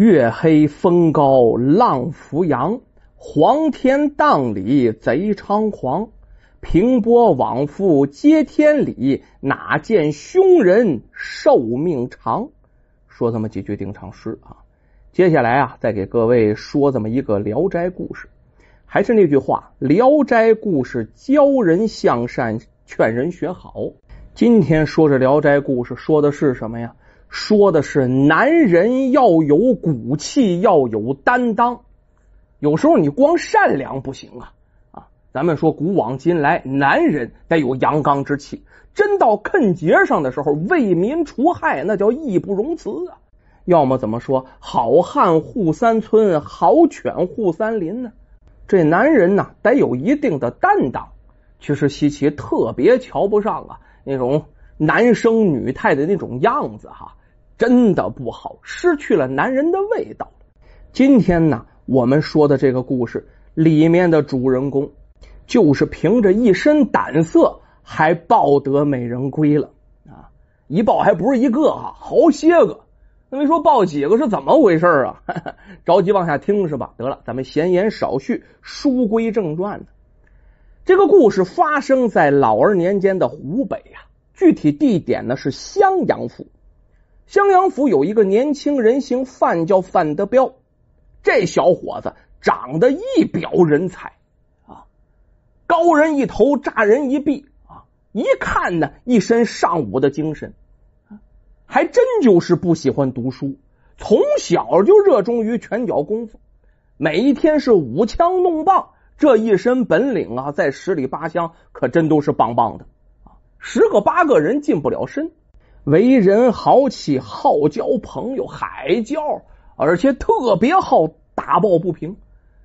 月黑风高浪扶摇，黄天荡里贼猖狂。平波往复接天理，哪见凶人寿命长？说这么几句定场诗啊。接下来啊，再给各位说这么一个《聊斋》故事。还是那句话，《聊斋》故事教人向善，劝人学好。今天说这《聊斋》故事，说的是什么呀？说的是男人要有骨气，要有担当。有时候你光善良不行啊啊！咱们说古往今来，男人得有阳刚之气。真到坑节上的时候，为民除害，那叫义不容辞啊！要么怎么说？好汉护三村，好犬护三林呢？这男人呢，得有一定的担当。其实西岐特别瞧不上啊，那种男生女态的那种样子哈。真的不好，失去了男人的味道。今天呢，我们说的这个故事里面的主人公，就是凭着一身胆色，还抱得美人归了啊！一抱还不是一个啊，好些个。那没说抱几个是怎么回事啊？着急往下听是吧？得了，咱们闲言少叙，书归正传。这个故事发生在老二年间的湖北呀，具体地点呢是襄阳府。襄阳府有一个年轻人姓范，叫范德彪。这小伙子长得一表人才。啊，高人一头，乍人一臂。啊，一看呢，一身尚武的精神，还真就是不喜欢读书，从小就热衷于拳脚功夫，每一天是舞枪弄棒，这一身本领啊，在十里八乡可真都是棒棒的。啊，十个八个人近不了身。为人豪气，好交朋友，海交，而且特别好打抱不平，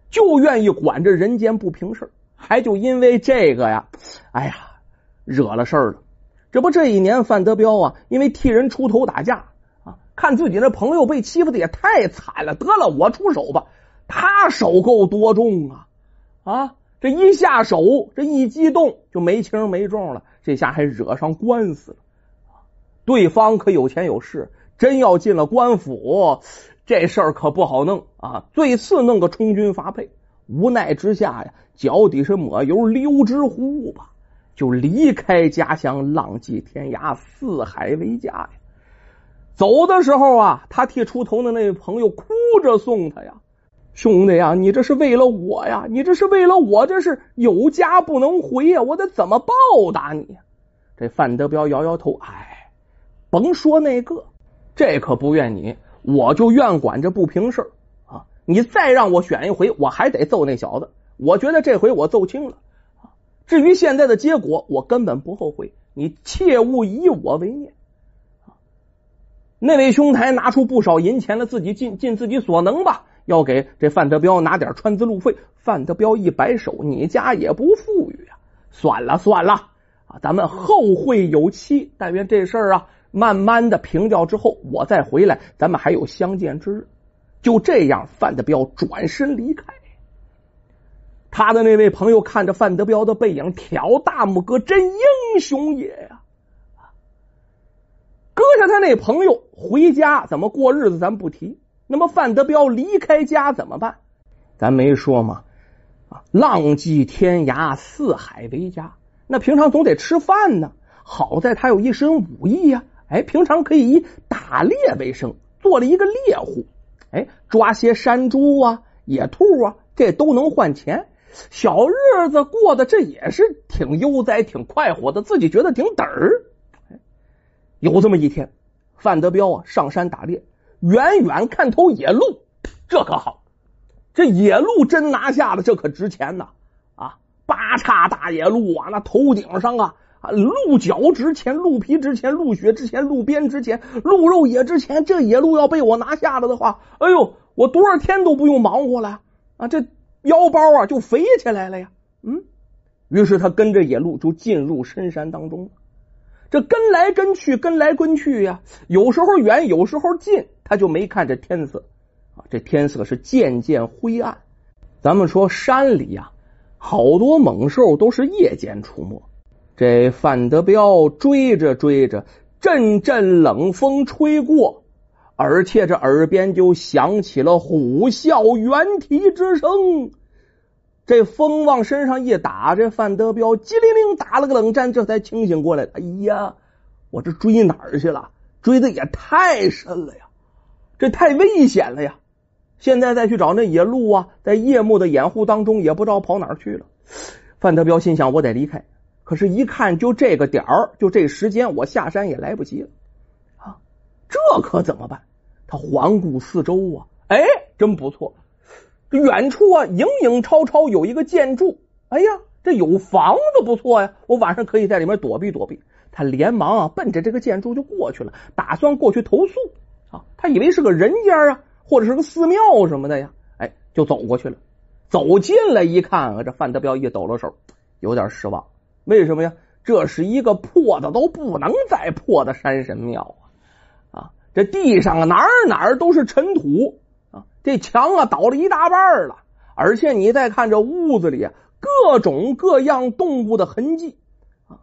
就愿意管着人间不平事还就因为这个呀，哎呀，惹了事儿了。这不，这一年范德彪啊，因为替人出头打架啊，看自己的朋友被欺负的也太惨了，得了，我出手吧。他手够多重啊啊！这一下手，这一激动就没轻没重了，这下还惹上官司了。对方可有钱有势，真要进了官府，这事儿可不好弄啊！最次弄个充军发配，无奈之下呀，脚底是抹油溜之乎吧，就离开家乡，浪迹天涯，四海为家呀。走的时候啊，他替出头的那位朋友哭着送他呀：“兄弟呀，你这是为了我呀，你这是为了我，这是有家不能回呀，我得怎么报答你？”这范德彪摇摇头，哎。甭说那个，这可不怨你，我就愿管这不平事啊！你再让我选一回，我还得揍那小子。我觉得这回我揍轻了至于现在的结果，我根本不后悔。你切勿以我为念那位兄台拿出不少银钱了，自己尽尽自己所能吧，要给这范德彪拿点川资路费。范德彪一摆手：“你家也不富裕啊，算了算了啊，咱们后会有期。但愿这事儿啊。”慢慢的平掉之后，我再回来，咱们还有相见之日。就这样，范德彪转身离开。他的那位朋友看着范德彪的背影，挑大拇哥，真英雄也呀！搁下他那朋友回家怎么过日子，咱不提。那么范德彪离开家怎么办？咱没说吗？啊，浪迹天涯，四海为家。那平常总得吃饭呢。好在他有一身武艺呀。哎，平常可以以打猎为生，做了一个猎户。哎，抓些山猪啊、野兔啊，这都能换钱。小日子过得这也是挺悠哉、挺快活的，自己觉得挺嘚儿。有这么一天，范德彪啊上山打猎，远远看头野鹿，这可好，这野鹿真拿下了，这可值钱呐！啊，八叉大野鹿啊，那头顶上啊。啊，鹿角值钱，鹿皮值钱，鹿血值钱，鹿鞭值钱，鹿肉也值钱。这野鹿要被我拿下了的话，哎呦，我多少天都不用忙活了啊！这腰包啊就肥起来了呀。嗯，于是他跟着野鹿就进入深山当中。这跟来跟去，跟来跟去呀，有时候远，有时候近，他就没看这天色啊。这天色是渐渐灰暗。咱们说山里呀，好多猛兽都是夜间出没。这范德彪追着追着，阵阵冷风吹过，而且这耳边就响起了虎啸猿啼之声。这风往身上一打，这范德彪机灵灵打了个冷战，这才清醒过来。哎呀，我这追哪儿去了？追的也太深了呀，这太危险了呀！现在再去找那野鹿啊，在夜幕的掩护当中，也不知道跑哪儿去了。范德彪心想：我得离开。可是，一看就这个点儿，就这时间，我下山也来不及了啊！这可怎么办？他环顾四周啊，哎，真不错。远处啊，影影绰绰有一个建筑。哎呀，这有房子不错呀！我晚上可以在里面躲避躲避。他连忙啊，奔着这个建筑就过去了，打算过去投诉啊。他以为是个人家啊，或者是个寺庙什么的呀。哎，就走过去了。走近了一看啊，这范德彪一抖了手，有点失望。为什么呀？这是一个破的都不能再破的山神庙啊！啊，这地上哪儿哪儿都是尘土啊。这墙啊倒了一大半了，而且你再看这屋子里啊，各种各样动物的痕迹啊，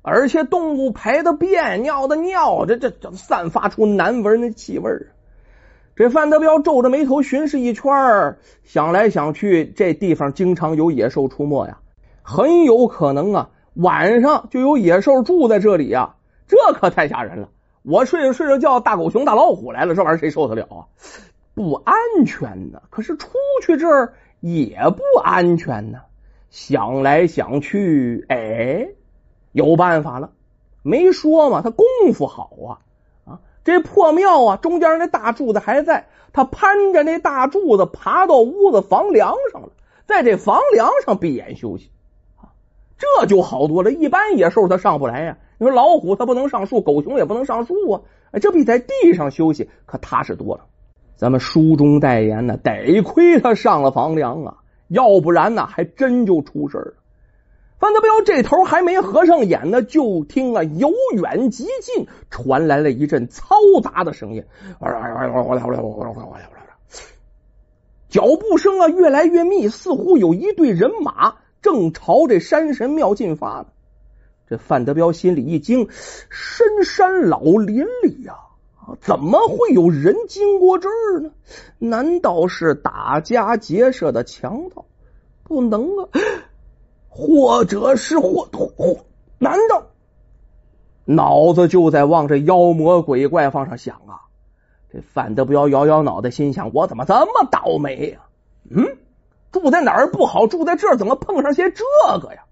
而且动物排的便、尿的尿，这这这散发出难闻的气味啊！这范德彪皱着眉头巡视一圈，想来想去，这地方经常有野兽出没呀，很有可能啊，晚上就有野兽住在这里呀，这可太吓人了！我睡着睡着觉，大狗熊、大老虎来了，这玩意儿谁受得了啊？不安全呢，可是出去这儿也不安全呢。想来想去，哎，有办法了。没说嘛，他功夫好啊啊！这破庙啊，中间那大柱子还在，他攀着那大柱子爬到屋子房梁上了，在这房梁上闭眼休息，这就好多了。一般野兽它上不来呀，你说老虎它不能上树，狗熊也不能上树啊，哎，这比在地上休息可踏实多了。咱们书中代言呢，得亏他上了房梁啊，要不然呢，还真就出事了。范德彪这头还没合上眼呢，就听啊，由远及近传来了一阵嘈杂的声音，脚步声啊越来越密，似乎有一队人马正朝这山神庙进发呢。这范德彪心里一惊，深山老林里呀。怎么会有人经过这儿呢？难道是打家劫舍的强盗？不能啊！或者是或或？难道？脑子就在往这妖魔鬼怪方上想啊！这范德彪摇摇脑袋，心想：我怎么这么倒霉呀？嗯，住在哪儿不好，住在这儿怎么碰上些这个呀？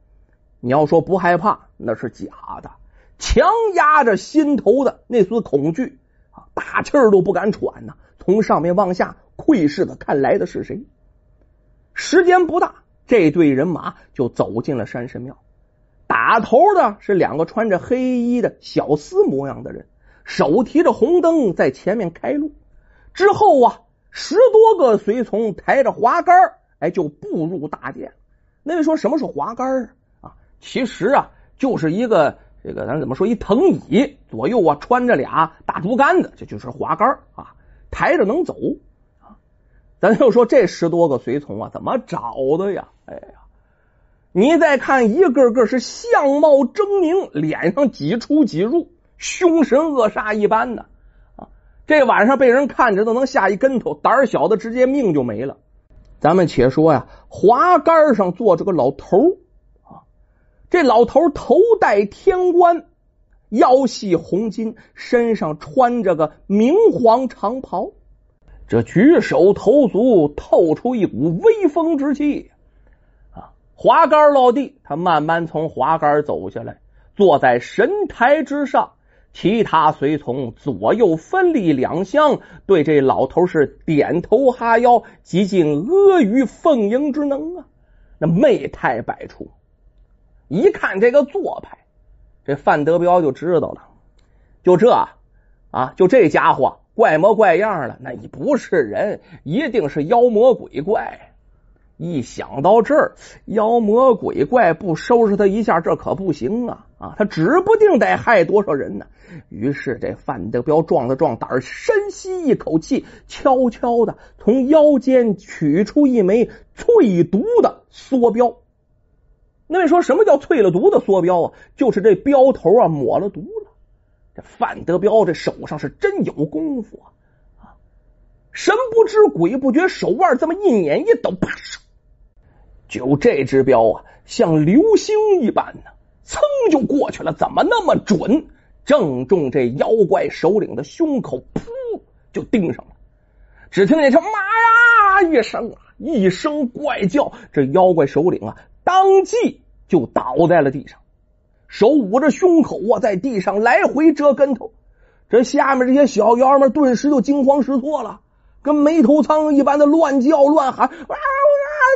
你要说不害怕，那是假的，强压着心头的那丝恐惧啊。大气儿都不敢喘呐！从上面往下窥视的看来的是谁？时间不大，这队人马就走进了山神庙。打头的是两个穿着黑衣的小厮模样的人，手提着红灯在前面开路。之后啊，十多个随从抬着滑竿，哎，就步入大殿。那位说什么是滑竿啊？其实啊，就是一个。这个咱怎么说？一藤椅左右啊，穿着俩大竹竿子，这就是滑竿啊，抬着能走啊。咱就说这十多个随从啊，怎么找的呀？哎呀，你再看一个个是相貌狰狞，脸上几出几入，凶神恶煞一般的啊。这晚上被人看着都能吓一跟头，胆小的直接命就没了。咱们且说呀，滑竿上坐着个老头啊。这老头头戴天冠，腰系红巾，身上穿着个明黄长袍，这举手投足透出一股威风之气啊！滑竿落地，他慢慢从滑竿走下来，坐在神台之上。其他随从左右分立两厢，对这老头是点头哈腰，极尽阿谀奉迎之能啊！那媚态百出。一看这个做派，这范德彪就知道了，就这啊，就这家伙怪模怪样的，那你不是人，一定是妖魔鬼怪。一想到这儿，妖魔鬼怪不收拾他一下，这可不行啊！啊，他指不定得害多少人呢。于是这范德彪壮了壮胆，深吸一口气，悄悄的从腰间取出一枚淬毒的梭镖。那位说什么叫淬了毒的梭镖啊？就是这镖头啊抹了毒了。这范德彪这手上是真有功夫啊！啊神不知鬼不觉，手腕这么一捻一抖，啪，就这只镖啊，像流星一般呢，噌就过去了。怎么那么准？正中这妖怪首领的胸口，噗，就钉上了。只听见声“妈呀”一声啊，一声怪叫，这妖怪首领啊，当即就倒在了地上，手捂着胸口啊，在地上来回折跟头。这下面这些小妖们顿时就惊慌失措了，跟没头苍蝇一般的乱叫乱喊，哇哇！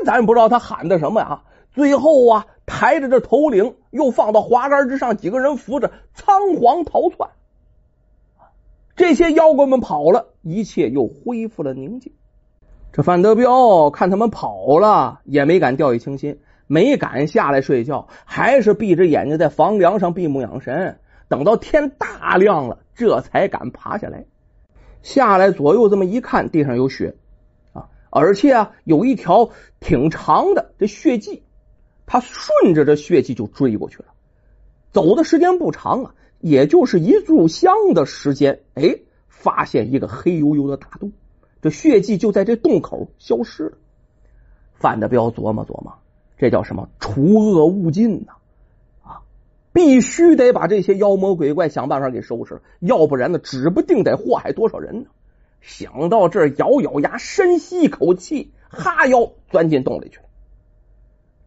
咱也不知道他喊的什么呀。最后啊，抬着这头领又放到滑竿之上，几个人扶着仓皇逃窜。这些妖怪们跑了，一切又恢复了宁静。这范德彪看他们跑了，也没敢掉以轻心，没敢下来睡觉，还是闭着眼睛在房梁上闭目养神。等到天大亮了，这才敢爬下来。下来左右这么一看，地上有血，而且啊，有一条挺长的这血迹。他顺着这血迹就追过去了，走的时间不长啊，也就是一炷香的时间。哎，发现一个黑黝黝的大洞，这血迹就在这洞口消失了。范德彪琢磨琢磨，这叫什么？除恶务尽呐！啊，必须得把这些妖魔鬼怪想办法给收拾了，要不然呢，指不定得祸害多少人呢。想到这儿，咬咬牙，深吸一口气，哈腰钻进洞里去了。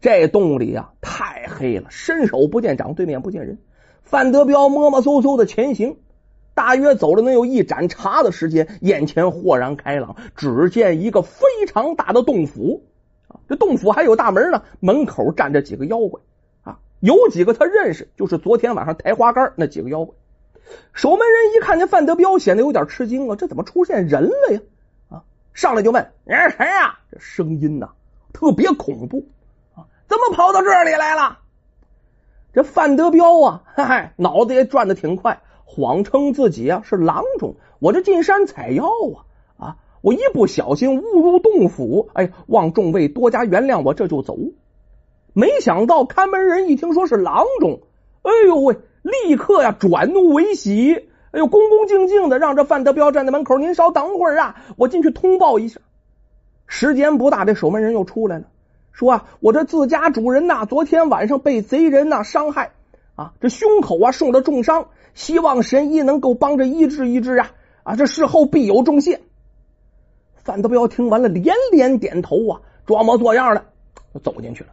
这洞里啊太黑了，伸手不见掌，对面不见人。范德彪摸摸搜搜的前行，大约走了能有一盏茶的时间，眼前豁然开朗，只见一个非常大的洞府啊！这洞府还有大门呢，门口站着几个妖怪啊，有几个他认识，就是昨天晚上抬花杆那几个妖怪。守门人一看见范德彪，显得有点吃惊啊，这怎么出现人了呀？啊，上来就问：“你是谁呀？”这声音呐，特别恐怖啊。怎么跑到这里来了？这范德彪啊，嗨，脑子也转的挺快，谎称自己啊是郎中，我这进山采药啊啊！我一不小心误入洞府，哎，望众位多加原谅，我这就走。没想到看门人一听说是郎中，哎呦喂，立刻呀转怒为喜，哎呦，恭恭敬敬的让这范德彪站在门口，您稍等会儿啊，我进去通报一下。时间不大，这守门人又出来了。说啊，我这自家主人呐，昨天晚上被贼人呐伤害啊，这胸口啊受了重伤，希望神医能够帮着医治医治啊啊，这事后必有重谢。范德彪听完了，连连点头啊，装模作样的走进去了。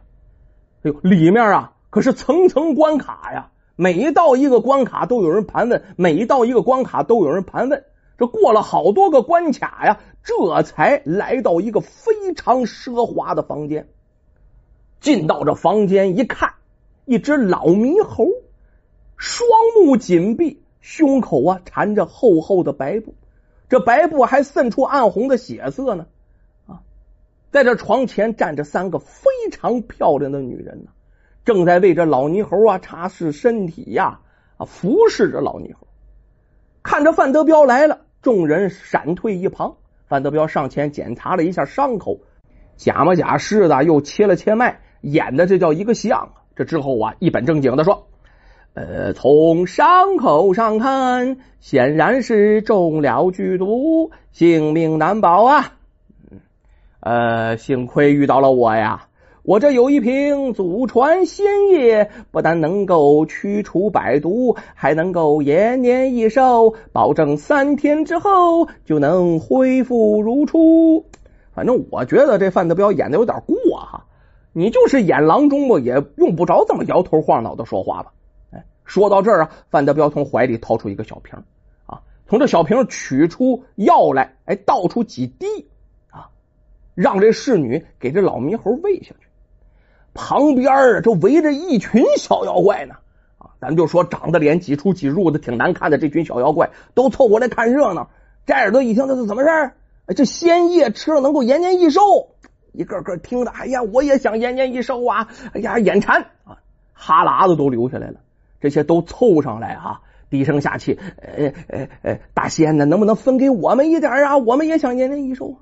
哎呦，里面啊可是层层关卡呀，每到一个关卡都有人盘问，每到一个关卡都有人盘问。这过了好多个关卡呀，这才来到一个非常奢华的房间。进到这房间一看，一只老猕猴，双目紧闭，胸口啊缠着厚厚的白布，这白布还渗出暗红的血色呢。啊，在这床前站着三个非常漂亮的女人呢，正在为这老泥猴啊擦拭身体呀，啊服侍着老泥猴。看着范德彪来了，众人闪退一旁。范德彪上前检查了一下伤口，假模假式的又切了切脉。演的这叫一个像啊！这之后啊，一本正经的说：“呃，从伤口上看，显然是中了剧毒，性命难保啊！呃，幸亏遇到了我呀！我这有一瓶祖传仙液，不但能够驱除百毒，还能够延年益寿，保证三天之后就能恢复如初。反正我觉得这范德彪演的有点过哈。”你就是演郎中吧，也用不着这么摇头晃脑的说话吧？哎，说到这儿啊，范德彪从怀里掏出一个小瓶啊，从这小瓶取出药来，哎，倒出几滴啊，让这侍女给这老猕猴喂下去。旁边啊，就围着一群小妖怪呢啊，咱就说长得脸几出几入的挺难看的这群小妖怪，都凑过来看热闹。摘耳朵一听，这是怎么事儿？这仙叶吃了能够延年益寿。一个个听的，哎呀，我也想延年益寿啊！哎呀，眼馋啊，哈喇子都流下来了。这些都凑上来啊，低声下气，呃呃呃，大仙呢，能不能分给我们一点啊？我们也想延年益寿。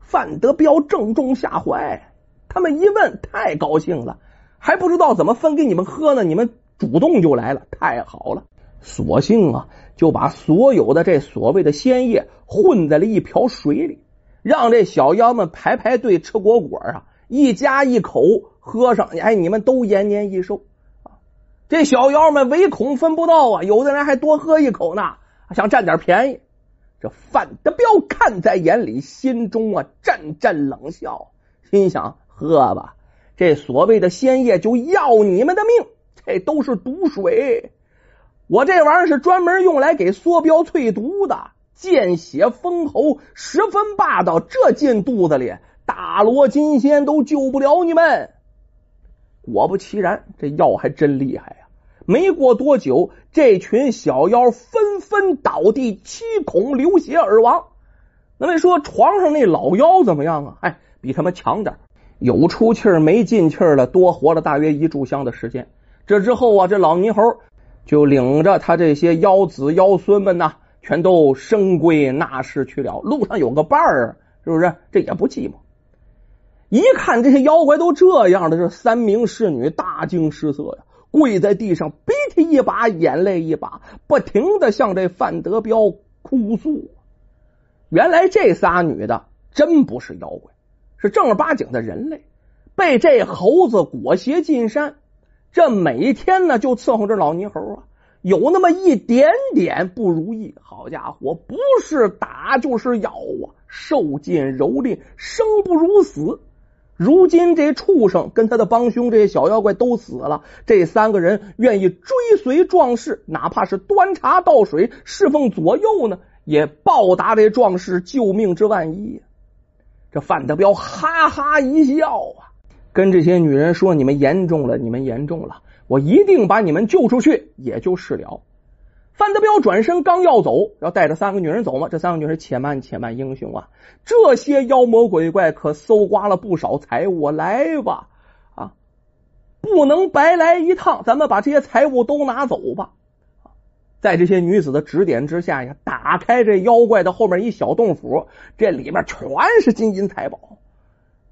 范德彪正中下怀，他们一问，太高兴了，还不知道怎么分给你们喝呢，你们主动就来了，太好了。索性啊，就把所有的这所谓的仙液混在了一瓢水里。让这小妖们排排队吃果果啊，一家一口喝上，哎，你们都延年益寿啊！这小妖们唯恐分不到啊，有的人还多喝一口呢，想占点便宜。这范德彪看在眼里，心中啊阵阵冷笑，心想：喝吧，这所谓的仙液就要你们的命，这都是毒水。我这玩意儿是专门用来给缩标淬毒的，见血封喉，十分霸道。这进肚子里，大罗金仙都救不了你们。果不其然，这药还真厉害呀！没过多久，这群小妖纷纷倒地，七孔流血而亡。那么说，床上那老妖怎么样啊？哎，比他们强点有出气儿没进气儿了，多活了大约一炷香的时间。这之后啊，这老泥猴就领着他这些妖子妖孙们呐，全都升归纳世去了。路上有个伴儿，是不是？这也不寂寞。一看这些妖怪都这样的，这三名侍女大惊失色呀。跪在地上，鼻涕一把，眼泪一把，不停的向这范德彪哭诉。原来这仨女的真不是妖怪，是正儿八经的人类，被这猴子裹挟进山，这每天呢就伺候这老泥猴啊，有那么一点点不如意，好家伙，不是打就是咬啊，受尽蹂躏，生不如死。如今这畜生跟他的帮凶这些小妖怪都死了，这三个人愿意追随壮士，哪怕是端茶倒水、侍奉左右呢，也报答这壮士救命之万一。这范德彪哈哈一笑啊，跟这些女人说：“你们严重了，你们严重了，我一定把你们救出去，也就是了。”范德彪转身刚要走，要带着三个女人走吗？这三个女人且慢且慢，英雄啊！这些妖魔鬼怪可搜刮了不少财物，来吧啊！不能白来一趟，咱们把这些财物都拿走吧。在这些女子的指点之下呀，打开这妖怪的后面一小洞府，这里面全是金银财宝。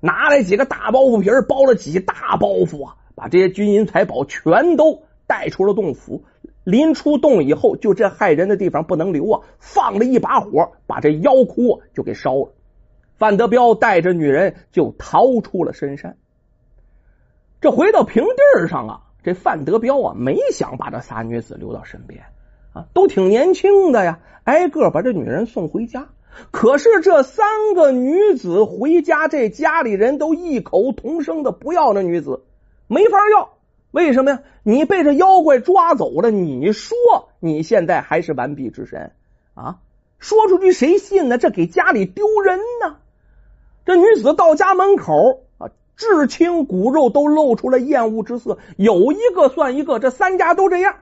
拿来几个大包袱皮包了几大包袱啊，把这些金银财宝全都带出了洞府。临出洞以后，就这害人的地方不能留啊！放了一把火，把这妖窟就给烧了。范德彪带着女人就逃出了深山。这回到平地上啊，这范德彪啊没想把这仨女子留到身边都挺年轻的呀，挨个把这女人送回家。可是这三个女子回家，这家里人都异口同声的不要那女子，没法要。为什么呀？你被这妖怪抓走了，你说你现在还是完璧之身啊？说出去谁信呢？这给家里丢人呢。这女子到家门口啊，至亲骨肉都露出了厌恶之色，有一个算一个，这三家都这样，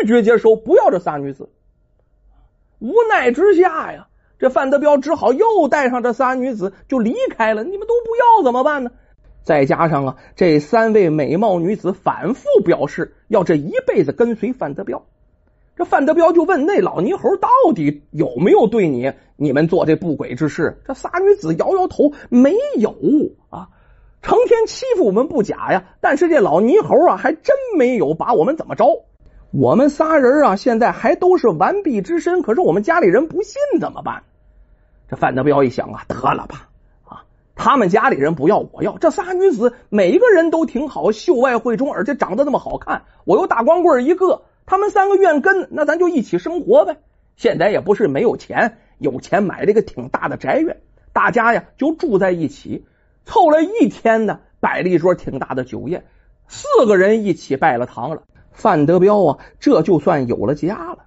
拒绝接收，不要这仨女子。无奈之下呀，这范德彪只好又带上这仨女子就离开了。你们都不要怎么办呢？再加上啊，这三位美貌女子反复表示要这一辈子跟随范德彪。这范德彪就问那老泥猴到底有没有对你你们做这不轨之事？这仨女子摇摇头，没有啊，成天欺负我们不假呀。但是这老泥猴啊，还真没有把我们怎么着。我们仨人啊，现在还都是完璧之身，可是我们家里人不信怎么办？这范德彪一想啊，得了吧。啊他们家里人不要，我要这仨女子，每一个人都挺好，秀外慧中，而且长得那么好看。我又大光棍一个，他们三个愿跟，那咱就一起生活呗。现在也不是没有钱，有钱买了一个挺大的宅院，大家呀就住在一起。凑了一天呢，摆了一桌挺大的酒宴，四个人一起拜了堂了。范德彪啊，这就算有了家了。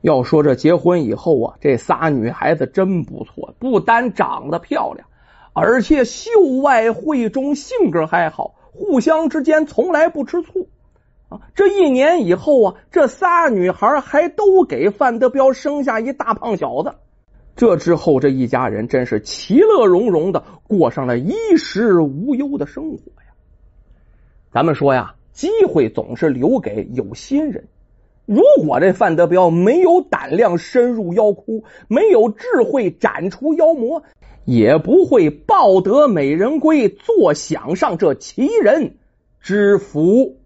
要说这结婚以后啊，这仨女孩子真不错，不单长得漂亮。而且秀外慧中，性格还好，互相之间从来不吃醋啊！这一年以后啊，这仨女孩还都给范德彪生下一大胖小子。这之后，这一家人真是其乐融融的过上了衣食无忧的生活呀。咱们说呀，机会总是留给有心人。如果这范德彪没有胆量深入妖窟，没有智慧斩除妖魔。也不会抱得美人归，坐享上这奇人之福。